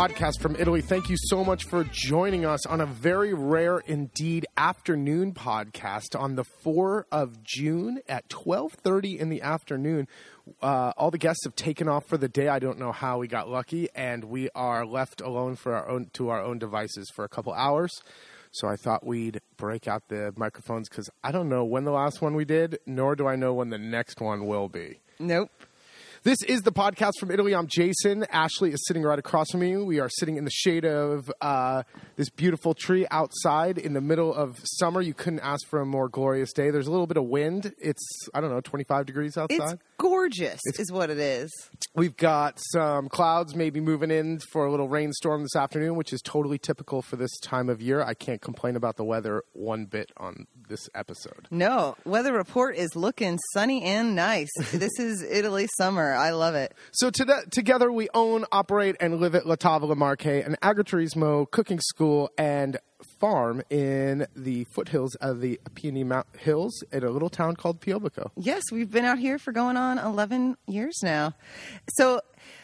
podcast from Italy. Thank you so much for joining us on a very rare indeed afternoon podcast on the 4th of June at 12:30 in the afternoon. Uh, all the guests have taken off for the day. I don't know how we got lucky, and we are left alone for our own to our own devices for a couple hours. So I thought we'd break out the microphones because I don't know when the last one we did, nor do I know when the next one will be. Nope. This is the podcast from Italy. I'm Jason. Ashley is sitting right across from me. We are sitting in the shade of uh, this beautiful tree outside in the middle of summer. You couldn't ask for a more glorious day. There's a little bit of wind. It's, I don't know, 25 degrees outside. It's gorgeous, is what it is. We've got some clouds maybe moving in for a little rainstorm this afternoon, which is totally typical for this time of year. I can't complain about the weather one bit on this episode. No, weather report is looking sunny and nice. this is Italy summer. I love it. So to that, together we own, operate, and live at La Tavola Marche, an agriturismo cooking school and farm in the foothills of the Peony Mount Hills in a little town called Piobico. Yes, we've been out here for going on 11 years now. So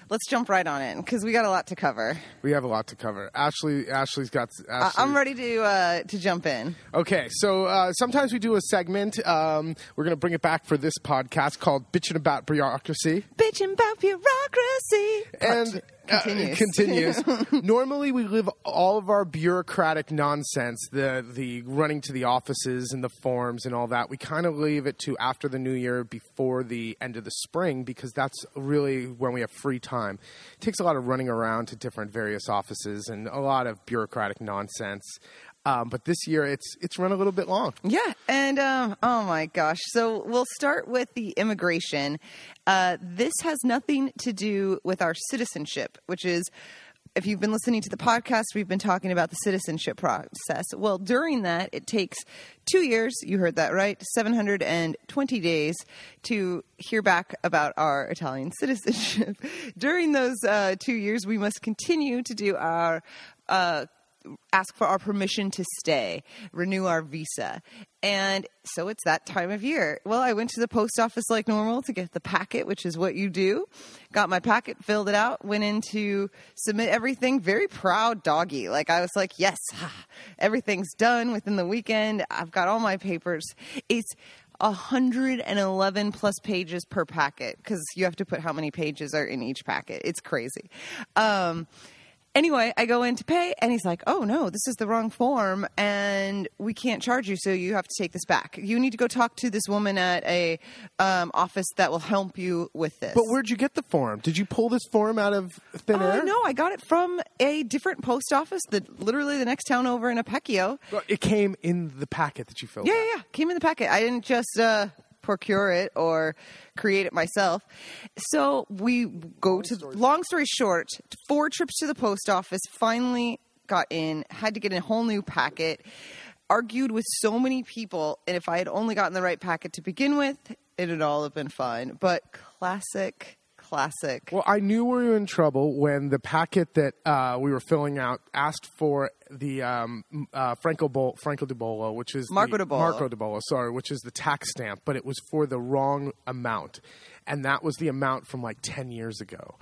let's jump right on in because we got a lot to cover. We have a lot to cover. Ashley, Ashley's got. Ashley, I'm ready to uh, to jump in. Okay, so uh, sometimes we do a segment. Um, we're going to bring it back for this podcast called "Bitching About Bureaucracy." Bitching about bureaucracy. and Uh, continues. continues. Normally, we live all of our bureaucratic nonsense, the the running to the offices and the forms and all that. We kind of leave it to after the new year, before the end of the spring, because that's really when we have free time. It takes a lot of running around to different various offices and a lot of bureaucratic nonsense. Um, but this year, it's it's run a little bit long. Yeah, and um, oh my gosh. So we'll start with the immigration. Uh, this has nothing to do with our citizenship, which is. If you've been listening to the podcast, we've been talking about the citizenship process. Well, during that, it takes two years, you heard that right, 720 days to hear back about our Italian citizenship. during those uh, two years, we must continue to do our uh, ask for our permission to stay, renew our visa. And so it's that time of year. Well, I went to the post office like normal to get the packet, which is what you do. Got my packet, filled it out, went in to submit everything. Very proud doggy. Like I was like, yes, everything's done within the weekend. I've got all my papers. It's 111 plus pages per packet because you have to put how many pages are in each packet. It's crazy. Um, anyway, I go in to pay, and he's like, "Oh no, this is the wrong form, and we can't charge you, so you have to take this back. You need to go talk to this woman at a um, office that will help you with this." But where'd you get the form? Did you pull this form out of thin Uh, air? no, I got it from a different post office, that literally the next town over in Apecchio. Well, It came in the packet that you filled. Yeah, out. yeah, yeah. Came in the packet. I didn't just uh, procure it or create it myself. So we go to, long story short, four trips to the post office, finally got in, had to get a whole new packet, argued with so many people. And if I had only gotten the right packet to begin with, it'd all have been fine. But classic, classic. Well, I knew we were in trouble when the packet that uh, we were filling out asked for the um, uh, Franco Bol- Franco de Bolo, which is Marco the, de Bolo. Marco de Bolo, sorry, which is the tax stamp, but it was for the wrong amount, and that was the amount from like ten years ago.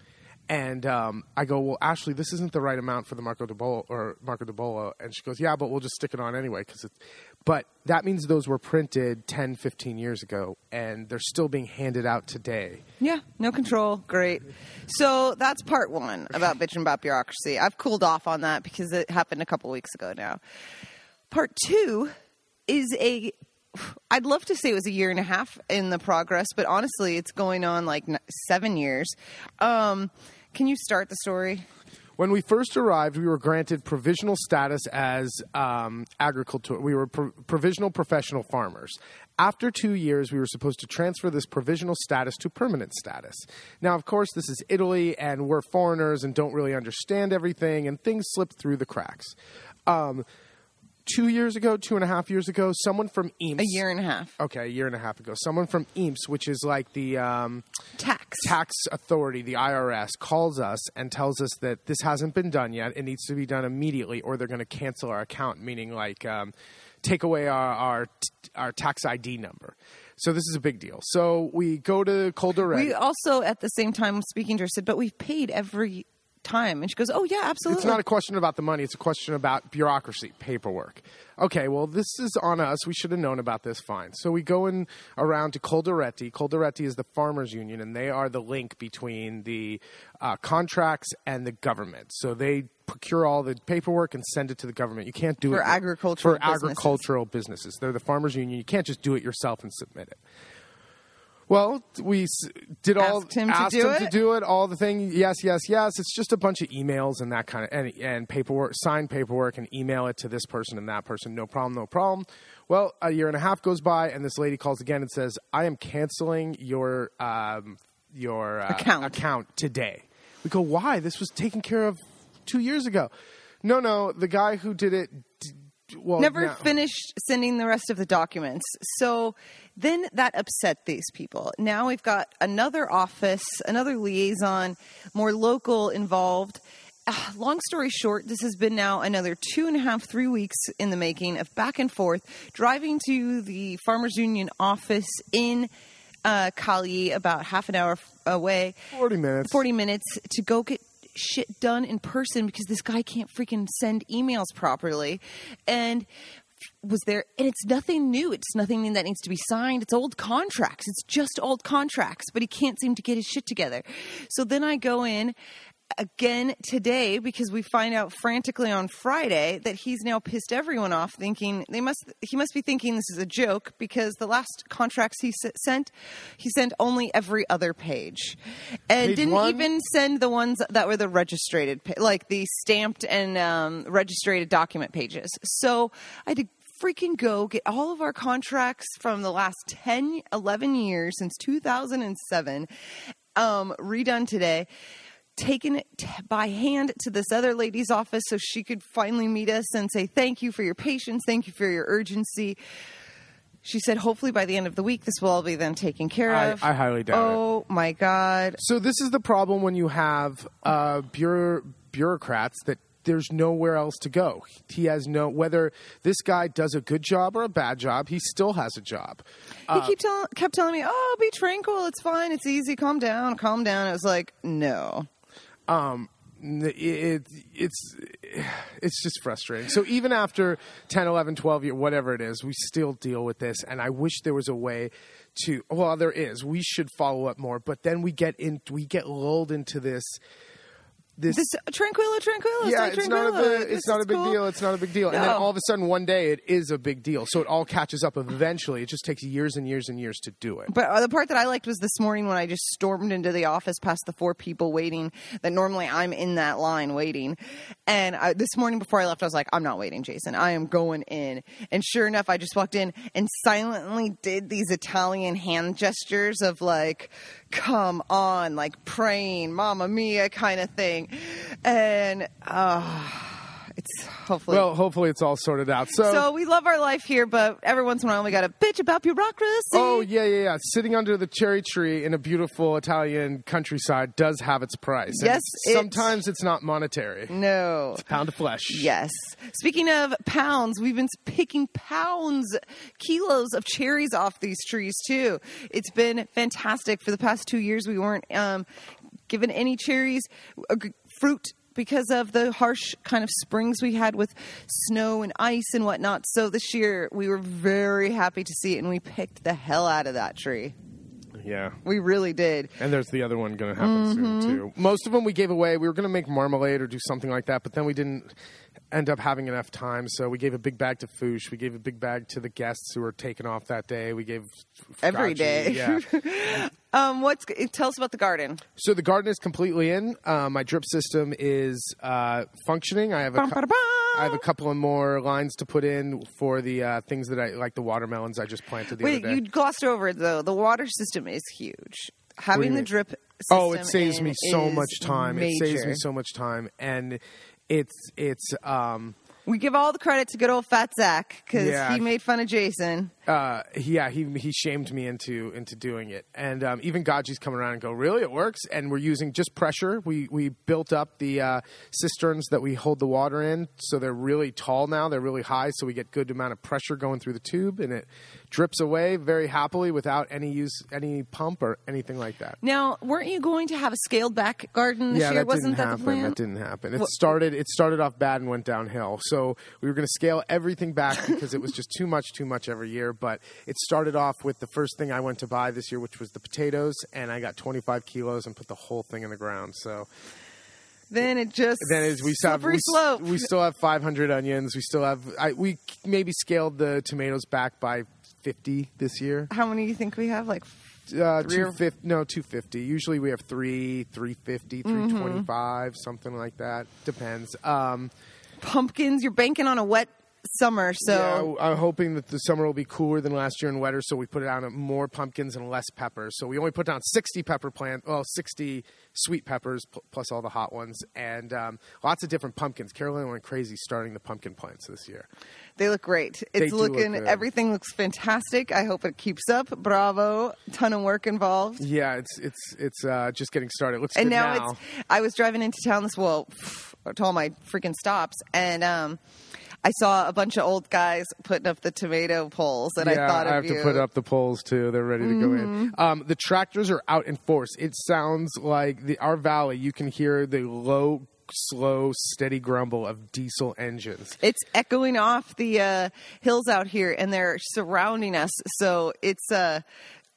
And um, I go, well, Ashley, this isn't the right amount for the Marco de Bolo or Marco de Bolo, and she goes, yeah, but we'll just stick it on anyway because it's. But that means those were printed 10, 15 years ago, and they're still being handed out today. Yeah, no control. Great. So that's part one about bitching about bureaucracy. I've cooled off on that because it happened a couple weeks ago now. Part two is a. I'd love to say it was a year and a half in the progress, but honestly, it's going on like seven years. Um, can you start the story? When we first arrived, we were granted provisional status as um, agriculture. We were pro- provisional professional farmers. After two years, we were supposed to transfer this provisional status to permanent status. Now, of course, this is Italy, and we're foreigners and don't really understand everything, and things slip through the cracks. Um, two years ago, two and a half years ago, someone from EAMS. A year and a half. Okay, a year and a half ago. Someone from EAMS, which is like the um, Tax. tax authority, the IRS, calls us and tells us that this hasn't been done yet. It needs to be done immediately, or they're going to cancel our account, meaning like um, take away our, our our tax ID number. So this is a big deal. So we go to Colder We also, at the same time, speaking to her, said, but we've paid every time?" And she goes, "Oh yeah, absolutely." It's not a question about the money. It's a question about bureaucracy, paperwork. Okay, well, this is on us. We should have known about this. Fine. So we go in around to Coldiretti. Coldiretti is the farmers union, and they are the link between the uh, contracts and the government. So they procure all the paperwork and send it to the government. You can't do For it agricultural for businesses. agricultural businesses. They're the farmers union. You can't just do it yourself and submit it. Well, we did all Asked him to asked do him it? to do it. All the thing, yes, yes, yes. It's just a bunch of emails and that kind of and, and paperwork, sign paperwork, and email it to this person and that person. No problem, no problem. Well, a year and a half goes by, and this lady calls again and says, "I am canceling your um, your uh, Account. account today." We go, "Why? This was taken care of two years ago." No, no, the guy who did it. d- Well, never now- finished sending the rest of the documents. So then that upset these people. Now we've got another office, another liaison, more local involved. Ah, long story short, this has been now another two and a half, three weeks in the making of back and forth, driving to the Farmers Union office in uh, Cagli, about half an hour away. forty minutes. 40 minutes to go get shit done in person because this guy can't freaking send emails properly. And was there and it's nothing new. It's nothing that needs to be signed. It's old contracts. It's just old contracts but he can't seem to get his shit together. So then i go in again today because we find out frantically on Friday that he's now pissed everyone off thinking they must he must be thinking this is a joke because the last contracts he s- sent he sent only every other page. And Page didn't one? even send the ones that were the registered like the stamped and um, registered document pages. So I had to freaking go get all of our contracts from the last 10 11 years since 2007 um, redone today taken it t- by hand to this other lady's office so she could finally meet us and say thank you for your patience. Thank you for your urgency. She said hopefully by the end of the week this will all be then taken care I- of. I highly doubt it. oh my god. So this is the problem when you have uh, bureau- bureaucrats that there's nowhere else to go. He has no whether this guy does a good job or a bad job. He still has a job. he keep tell- kept telling me oh be tranquil. It's fine. It's easy. Calm down. Calm down. It was like no Um, it, it, it's it's just frustrating. So even after 10, 11, 12 years, whatever it is, we still deal with this. And I wish there was a way to. Well, there is. We should follow up more. But then we get in. We get lulled into this. This, this tranquilo tranquilo yeah, it's not a big, it's not a big cool. deal. It's not a big deal. And then all of a sudden, one day, it is a big deal. So it all catches up eventually. It just takes years and years and years to do it. But uh, the part that I liked was this morning when I just stormed into the office past the four people waiting. That normally I'm in that line waiting, and I, this morning before I left, I was like, "I'm not waiting, Jason. I am going in." And sure enough, I just walked in and silently did these Italian hand gestures of like, "Come on," like praying, "Mamma Mia" kind of thing, and uh, it's hopefully. Well, hopefully, it's all sorted out. so so we love our life here, but every once in a while we got a bitch about bureaucracy. Oh yeah, yeah, yeah. Sitting under the cherry tree in a beautiful Italian countryside does have its price. Yes, it's- it- sometimes it's not monetary. no. It's Pound of flesh. Yes. Speaking of pounds, we've been picking pounds, kilos of cherries off these trees too. It's been fantastic. For the past two years, we weren't um, given any cherries, fruit. Because of the harsh kind of springs we had with snow and ice and whatnot. So this year we were very happy to see it and we picked the hell out of that tree. Yeah. We really did. And there's the other one going to happen Mm-hmm. soon too. Most of them we gave away. We were going to make marmalade or do something like that, but then we didn't end up having enough time. So we gave a big bag to Foosh. We gave a big bag to the guests who were taking off that day. We gave Every day. Yeah. Um, what's tell us about the garden? so the garden is completely in. Uh, my drip system is uh, functioning. I have a Bum. I have a couple of more lines to put in for the uh, things that I like the watermelons I just planted the Wait, other day. you glossed over it though. The water system is huge. Having the mean? drip system Oh, it saves me so much time. It saves me so much time, and it's it's um We give all the credit to good old Fat Zach because Yeah. he made fun of Jason. Uh, yeah, he he shamed me into into doing it, and um, even Gaji's come around and go, really, it works, and we're using just pressure. We we built up the uh, cisterns that we hold the water in, so they're really tall now. They're really high, so we get good amount of pressure going through the tube, and it drips away very happily without any use any pump or anything like that. Now, weren't you going to have a scaled back garden this yeah, year? that Wasn't didn't that happen. the plan? That didn't happen. It What- started. It started off bad and went downhill. So we were going to scale everything back because it was just too much, too much every year. But it started off with the first thing I went to buy this year, which was the potatoes, and I got 25 kilos and put the whole thing in the ground. So Then it just then is we still have we, we still have 500 onions. We still have I, we maybe scaled the tomatoes back by 50 this year. How many do you think we have? Like Uh, or- 250, no, 250. Usually we have three, 350, Mm-hmm. 325, something like that. Depends. Um, pumpkins. You're banking on a wet summer, so yeah, I'm hoping that the summer will be cooler than last year and wetter, so we put down more pumpkins and less peppers. So we only put down 60 pepper plant, well, 60 sweet peppers pl- plus all the hot ones, and um, lots of different pumpkins. Carolina went crazy starting the pumpkin plants this year. they look great. It's do look looking. everything looks fantastic. I hope it keeps up. Bravo! Ton of work involved. Yeah, it's it's it's uh, just getting started. It looks and good now, now. it's. I was driving into town this well to all my freaking stops, and um, I saw a bunch of old guys putting up the tomato poles, and yeah, I thought of have you. Mm-hmm. to put up the poles too. They're ready to go in. Um, the tractors are out in force. It sounds like the our valley. You can hear the low, slow, steady grumble of diesel engines. It's echoing off the uh, hills out here, and they're surrounding us. So it's uh,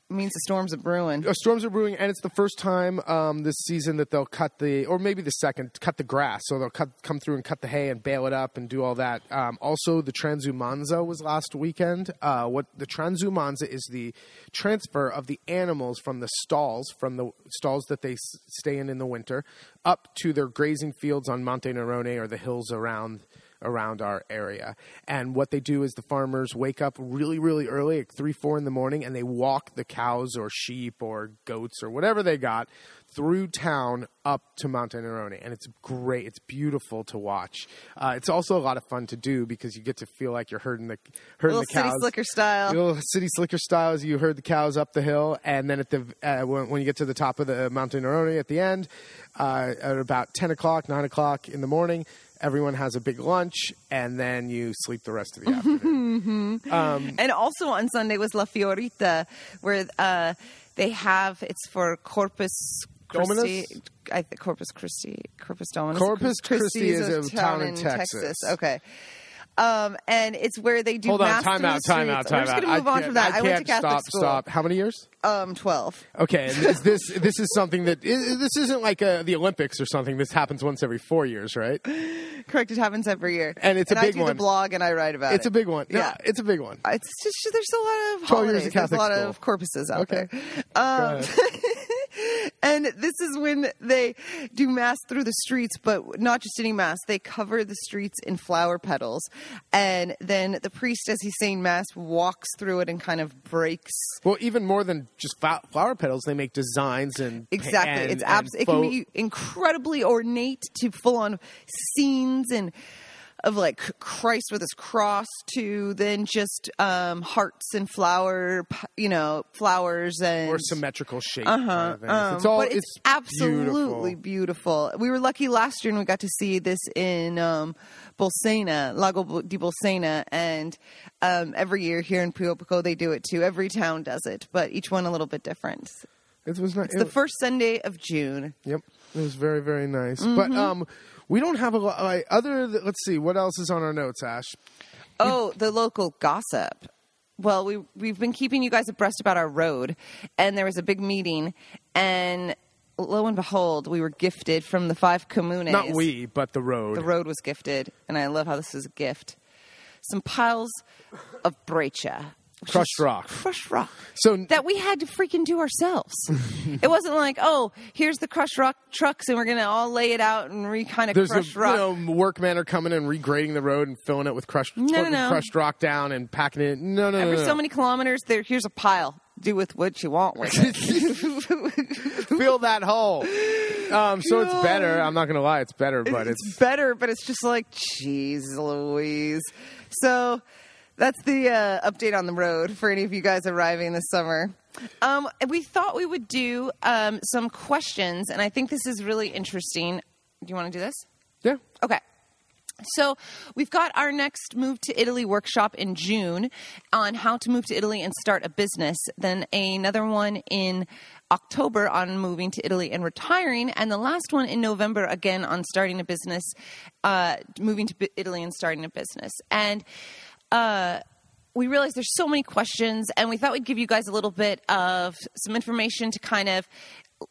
means the storms are brewing. Uh, storms are brewing, and it's the first time um, this season that they'll cut the, or maybe the second, cut the grass. So they'll cut, come through and cut the hay and bale it up and do all that. Um, also, the Transumanza was last weekend. Uh, what the Transumanza is the transfer of the animals from the stalls, from the stalls that they s- stay in in the winter, up to their grazing fields on Monte Nerone or the hills around around our area. And what they do is the farmers wake up really, really early, at three, four in the morning, and they walk the cows or sheep or goats or whatever they got through town up to Monte Nerone. And it's great. It's beautiful to watch. Uh, it's also a lot of fun to do because you get to feel like you're herding the herding Little the cows. city slicker style. Little city slicker style as you herd the cows up the hill, and then at the uh, when, when you get to the top of the Monte Nerone at the end, uh, at about ten o'clock, nine o'clock in the morning, everyone has a big lunch, and then you sleep the rest of the afternoon. And also on Sunday was La Fiorita, where uh, they have it's for Corpus Christi. Dominus? I think Corpus Christi, Corpus Dominus. Corpus Christi is a a town in Texas. Okay. Um, and it's where they do Hold on, mass time out, time out, time We're just gonna move on from that. I, I, went to Catholic stop, school. Stop. How many years? Um, twelve. Okay, and is this this is something that this isn't like uh the Olympics or something. This happens once every four years, right? Correct. It happens every year, And it's a big one. I do one. the blog and I write about It's it. It's a big one. No, Yeah. it's a big one. It's just there's a lot of 12 years holidays. of There's Catholic a lot school. of corpuses out Okay. there. Um, and this is when they do mass through the streets, but not just any mass. They cover the streets in flower petals, and then the priest, as he's saying mass, walks through it and kind of breaks. Well, even more than just flower petals, they make designs and Exactly, and- it's and abs- it can be incredibly ornate to full on scenes and of like Christ with his cross to then just um, hearts and flower, you know, flowers and or symmetrical shape. Uh-huh, kind of um, it's all but it's, absolutely beautiful. We were lucky last year and we got to see this in um, Bolsena, Lago di Bolsena, and um, every year here in Pico they do it too. Every town does it, but each one a little bit different. It was nice. It's the first Sunday of June. Yep, it was very very nice. Mm-hmm. But um, we don't have a lot. Like, other, th- let's see, what else is on our notes, Ash? Oh, the local gossip. Well, we we've been keeping you guys abreast about our road, and there was a big meeting, and lo and behold, we were gifted from the five communes. Not we, but the road. The road was gifted, and I love how this is a gift. Some piles of breccia. Crushed rock. Crushed rock. So That we had to freaking do ourselves. it wasn't like, oh, here's the crushed rock trucks, and we're going to all lay it out and re kind of there's a, crush you know workmen are coming and regrading the road and filling it with crushed No, no, no. crushed rock down and packing it. No, no, no. Every no. so many kilometers, there here's a pile. Do with what you want with it. fill that hole. Um, so it's better. I'm not gonna lie, it's better, but it's it's better, but it's just like, jeez, Louise. So That's the uh, update on the road for any of you guys arriving this summer. Um, we thought we would do um, some questions, and I think this is really interesting. Do you want to do this? Yeah. Okay. So we've got our next move to Italy workshop in June on how to move to Italy and start a business. Then another one in October on moving to Italy and retiring, and the last one in November again on starting a business, uh, moving to Italy and starting a business. And uh, we realized there's so many questions, and we thought we'd give you guys a little bit of some information to kind of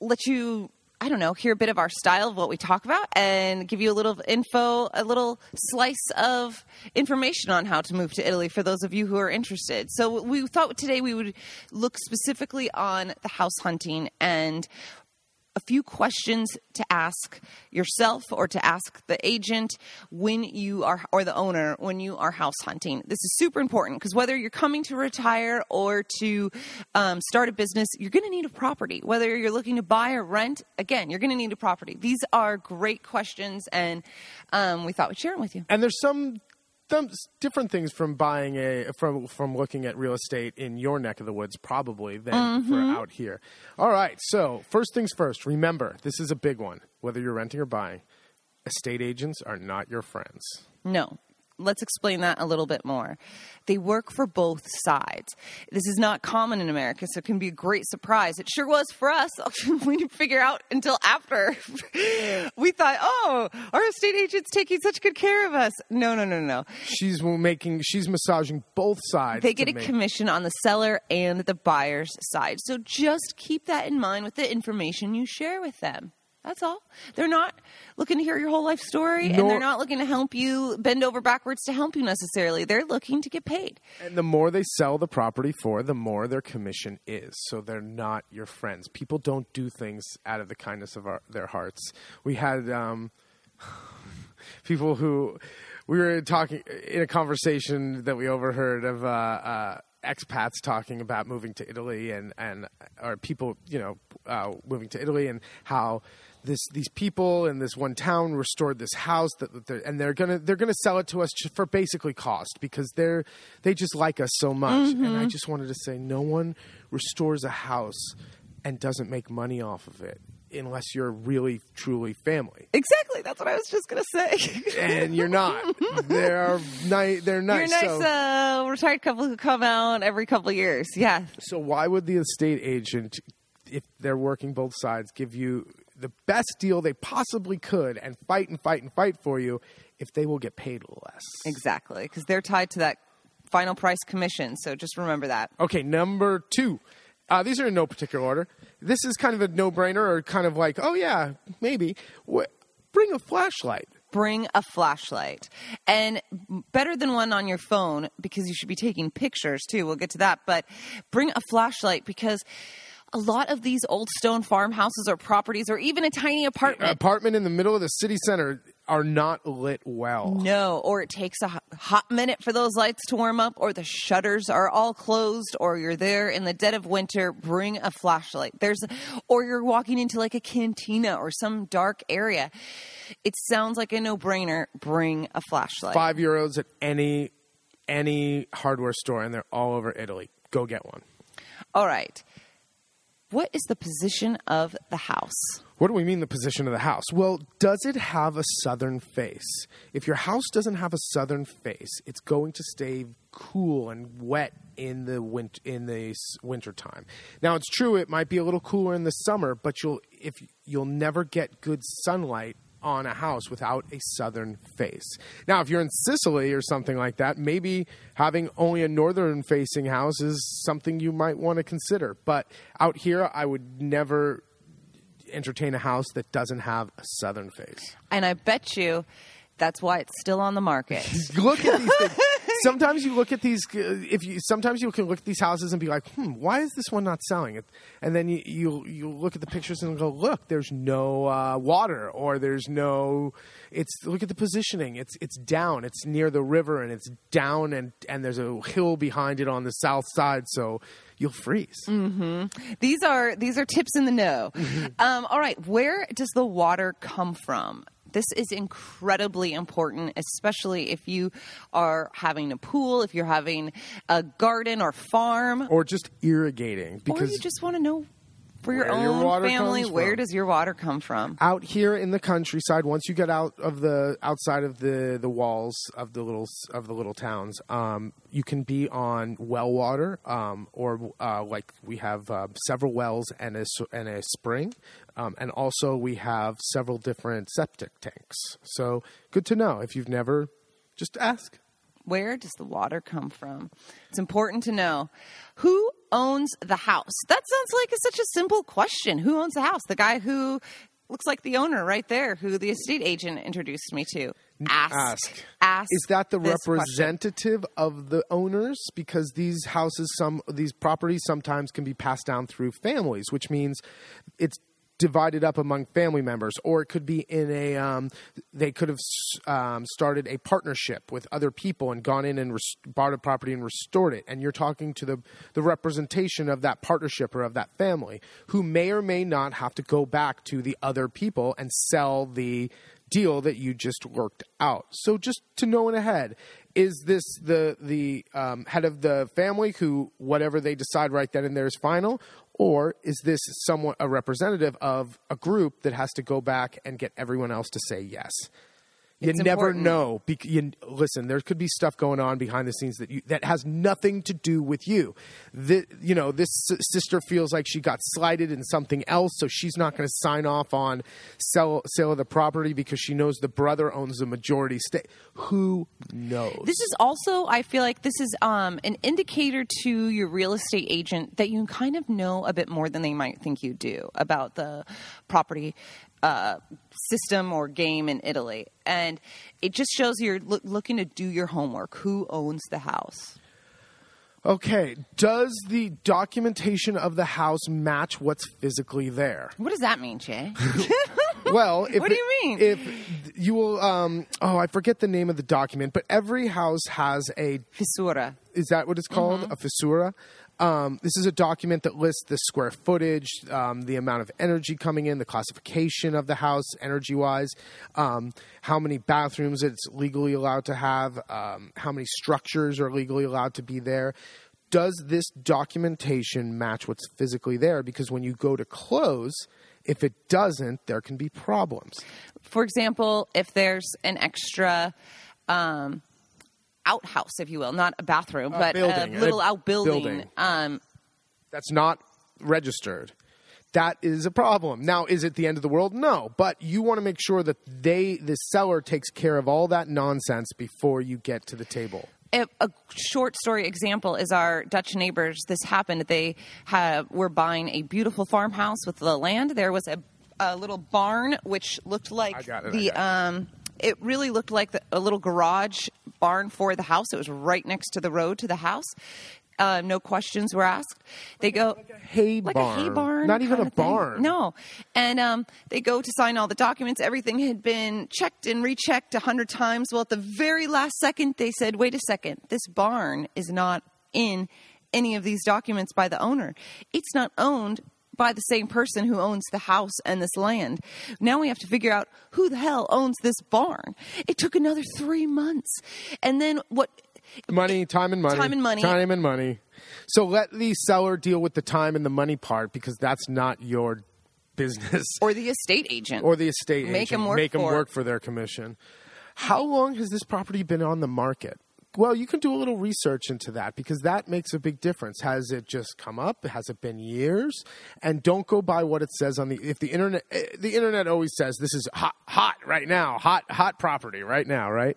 let you I don't know, hear a bit of our style of what we talk about and give you a little info, a little slice of information on how to move to Italy for those of you who are interested. So we thought today we would look specifically on the house hunting and a few questions to ask yourself or to ask the agent when you are or the owner when you are house hunting. This is super important because whether you're coming to retire or to um, start a business you're going to need a property. Whether you're looking to buy or rent again you're going to need a property. These are great questions and um, we thought we'd share them with you. And there's some some different things from buying a from from looking at real estate in your neck of the woods probably than for mm-hmm. out here. All right. So, first things first, remember, this is a big one. Whether you're renting or buying, estate agents are not your friends. No. Let's explain that a little bit more. They work for both sides. This is not common in America, so it can be a great surprise. It sure was for us. we didn't figure out until after. we thought, oh, our estate agent's taking such good care of us. No, no, no, no. She's making she's massaging both sides. They get a make- commission on the seller and the buyer's side. So just keep that in mind with the information you share with them. That's all. They're not looking to hear your whole life story and they're not looking to help you bend over backwards to help you necessarily. They're looking to get paid. And the more they sell the property for, the more their commission is. So they're not your friends. People don't do things out of the kindness of our, their hearts. We had um, people who we were talking in a conversation that we overheard of uh, uh, expats talking about moving to Italy and and or people you know uh, moving to Italy and how this these people in this one town restored this house that, that they're, and they're gonna they're gonna sell it to us for basically cost because they're they just like us so much and I just wanted to say no one restores a house and doesn't make money off of it unless you're really truly family Exactly. That's what I was just going to say. and you're not they're nice they're nice You're nice so, uh, retired couple who come out every couple years. Yeah. so why would the estate agent if they're working both sides give you the best deal they possibly could and fight and fight and fight for you if they will get paid less Exactly. Because they're tied to that final price commission. So just remember that. Okay, number two. Uh, these are in no particular order. This is kind of a no-brainer, or kind of like, oh yeah, maybe. Bring a flashlight. bring a flashlight and better than one on your phone because you should be taking pictures too we'll get to that but bring a flashlight because a lot of these old stone farmhouses or properties or even a tiny apartment Apartment in the middle of the city center are not lit well. no, or it takes a hot minute for those lights to warm up, or the shutters are all closed, or you're there in the dead of winter. Bring a flashlight. There's, or you're walking into like a cantina or some dark area. It sounds like a no-brainer. Bring a flashlight. Five euros at any any hardware store, and they're all over Italy. Go get one. All right. What is the position of the house? What do we mean the position of the house? Well, does it have a southern face? If your house doesn't have a southern face, it's going to stay cool and wet in the win- in the winter time. Now, it's true it might be a little cooler in the summer, but you'll if you'll never get good sunlight on a house without a southern face. Now, if you're in Sicily or something like that, maybe having only a northern facing house is something you might want to consider. But out here, I would never entertain a house that doesn't have a southern face. And I bet you that's why it's still on the market. Look at these things. Sometimes you look at these. uh, If you sometimes you can look at these houses and be like, "Hmm, why is this one not selling?" It? And then you you, you look at the pictures and go, "Look, there's no uh, water, or there's no. It's look at the positioning. It's it's down. It's near the river, and it's down, and and there's a hill behind it on the south side, so you'll freeze. these are these are tips in the know. Mm-hmm. Um, all right, where does the water come from? This is incredibly important, especially if you are having a pool, if you're having a garden or farm, or just irrigating or you just want to know for your your own water family where from. does your water come from? out here in the countryside once you get out of the outside of the the walls of the little of the little towns um, you can be on well water um, or uh, like we have uh, several wells and a and a spring um, and also we have several different septic tanks so good to know if you've never just ask Where does the water come from? It's important to know who owns the house. That sounds like a, such a simple question. Who owns the house? The guy who looks like the owner right there, who the estate agent introduced me to. Ask. ask. Ask. Is that the this question. representative of the owners? Because these houses, some these properties sometimes can be passed down through families, which means it's divided up among family members, or it could be in a. Um, they could have um, started a partnership with other people and gone in and res- bought a property and restored it. And you're talking to the the representation of that partnership or of that family, who may or may not have to go back to the other people and sell the deal that you just worked out. So just to know in ahead, is this the the um, head of the family who whatever they decide right then and there is final, or is this somewhat a representative of a group that has to go back and get everyone else to say yes? You It's never important. know. Bec- you, listen, there could be stuff going on behind the scenes that you, that has nothing to do with you. The, you know, this s- sister feels like she got slighted in something else, so she's not going to sign off on sell, sale of the property because she knows the brother owns the majority stake. Who knows? This is also, I feel like this is um, an indicator to your real estate agent that you kind of know a bit more than they might think you do about the property uh, system or game in Italy. And it just shows you're loo- looking to do your homework. Who owns the house? okay, does the documentation of the house match what's physically there? What does that mean, Jay? Well, if What do it- you mean? If you will, um, oh, I forget the name of the document, but every house has a Visura. is that what it's called? A visura. Um, this is a document that lists the square footage, um, the amount of energy coming in, the classification of the house energy wise, um, how many bathrooms it's legally allowed to have, um, how many structures are legally allowed to be there. Does this documentation match what's physically there? Because when you go to close, if it doesn't, there can be problems. For example, if there's an extra um, outhouse, if you will, not a bathroom, but building, a little a outbuilding. building. Um, that's not registered. That is a problem. Now, is it the end of the world? No, but you want to make sure that they, the seller, takes care of all that nonsense before you get to the table. a, a short story example is our Dutch neighbors. This happened. They have, were buying a beautiful farmhouse with the land. There was a, a little barn which looked like it, the. Um, it really looked like the, a little garage barn for the house. It was right next to the road to the house. Uh, no questions were asked. They go hay like a hay barn. barn, Not even a barn. No, and um, they go to sign all the documents. Everything had been checked and rechecked a hundred times. Well, at the very last second, they said, "Wait a second, this barn is not in any of these documents by the owner. It's not owned." By the same person who owns the house and this land. Now we have to figure out who the hell owns this barn. It took another three months. And then what Money, time and money. Time and money. Time and money. So let the seller deal with the time and the money part because that's not your business. or the estate agent. or the estate Make agent. 'em work make them for it. work for their commission. How long has this property been on the market? Well, you can do a little research into that because that makes a big difference. Has it just come up? Has it been years? And don't go by what it says on the if the internet eh, the internet always says this is hot hot right now, hot hot property right now, right?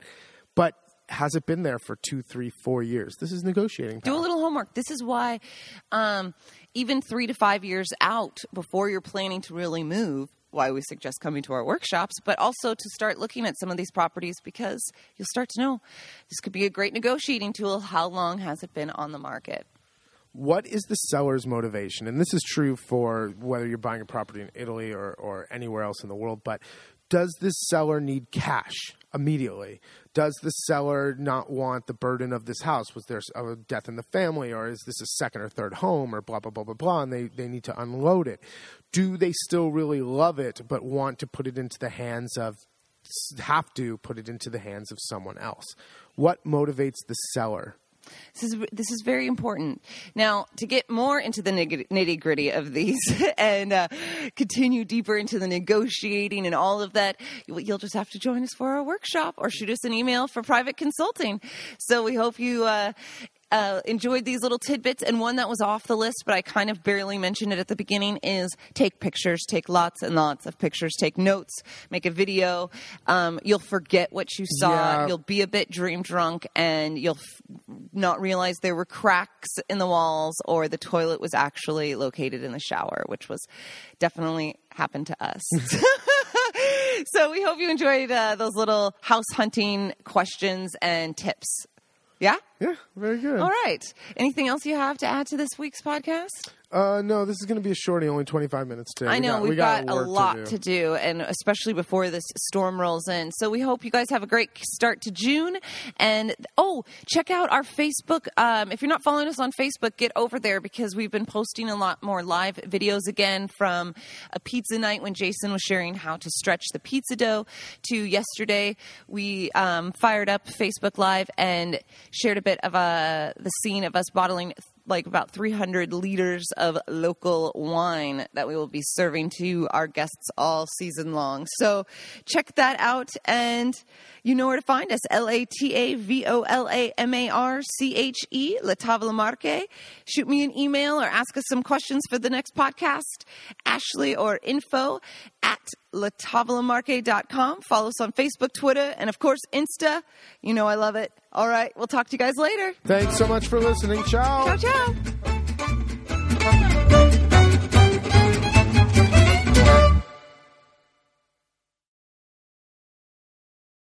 But has it been there for two, three, four years? This is negotiating. do a little homework. This is why, um, even three to five years out before you're planning to really move, why we suggest coming to our workshops, but also to start looking at some of these properties because you'll start to know this could be a great negotiating tool. How long has it been on the market? what is the seller's motivation? And this is true for whether you're buying a property in Italy or, or anywhere else in the world, but does this seller need cash immediately? Does the seller not want the burden of this house? Was there a death in the family, or is this a second or third home, or blah, blah, blah, blah, blah, and they, they need to unload it? Do they still really love it, but want to put it into the hands of have to put it into the hands of someone else. What motivates the seller? This is this is very important. Now, to get more into the nitty gritty of these and uh, continue deeper into the negotiating and all of that, you- you'll just have to join us for our workshop or shoot us an email for private consulting. So we hope you. Uh, uh, enjoyed these little tidbits, and one that was off the list, but I kind of barely mentioned it at the beginning is take pictures, take lots and lots of pictures, take notes, make a video. Um, you'll forget what you saw. Yeah. You'll be a bit dream drunk, and you'll f- not realize there were cracks in the walls or the toilet was actually located in the shower, which was definitely happened to us. so we hope you enjoyed uh, those little house hunting questions and tips. Yeah? Yeah, very good. All right. Anything else you have to add to this week's podcast? Uh, no, this is going to be a shorty, only 25 minutes today. I We know got- we we've got, a lot do. to do. and especially before this storm rolls in. So we hope you guys have a great start to June. And oh, check out our Facebook. Um, if you're not following us on Facebook, get over there because we've been posting a lot more live videos again from a pizza night when Jason was sharing how to stretch the pizza dough to yesterday. We um, fired up Facebook Live and shared a bit of uh, the scene of us bottling like about 300 liters of local wine that we will be serving to our guests all season long. So check that out and you know where to find us. L A T A V O L A M A R C H E, La Tavola Marche. Shoot me an email or ask us some questions for the next podcast. Ashley or info at latavolamarche.com. Follow us on Facebook, Twitter, and of course, Insta. You know I love it. All right, we'll talk to you guys later. Thanks so much for listening. Ciao. Ciao, ciao.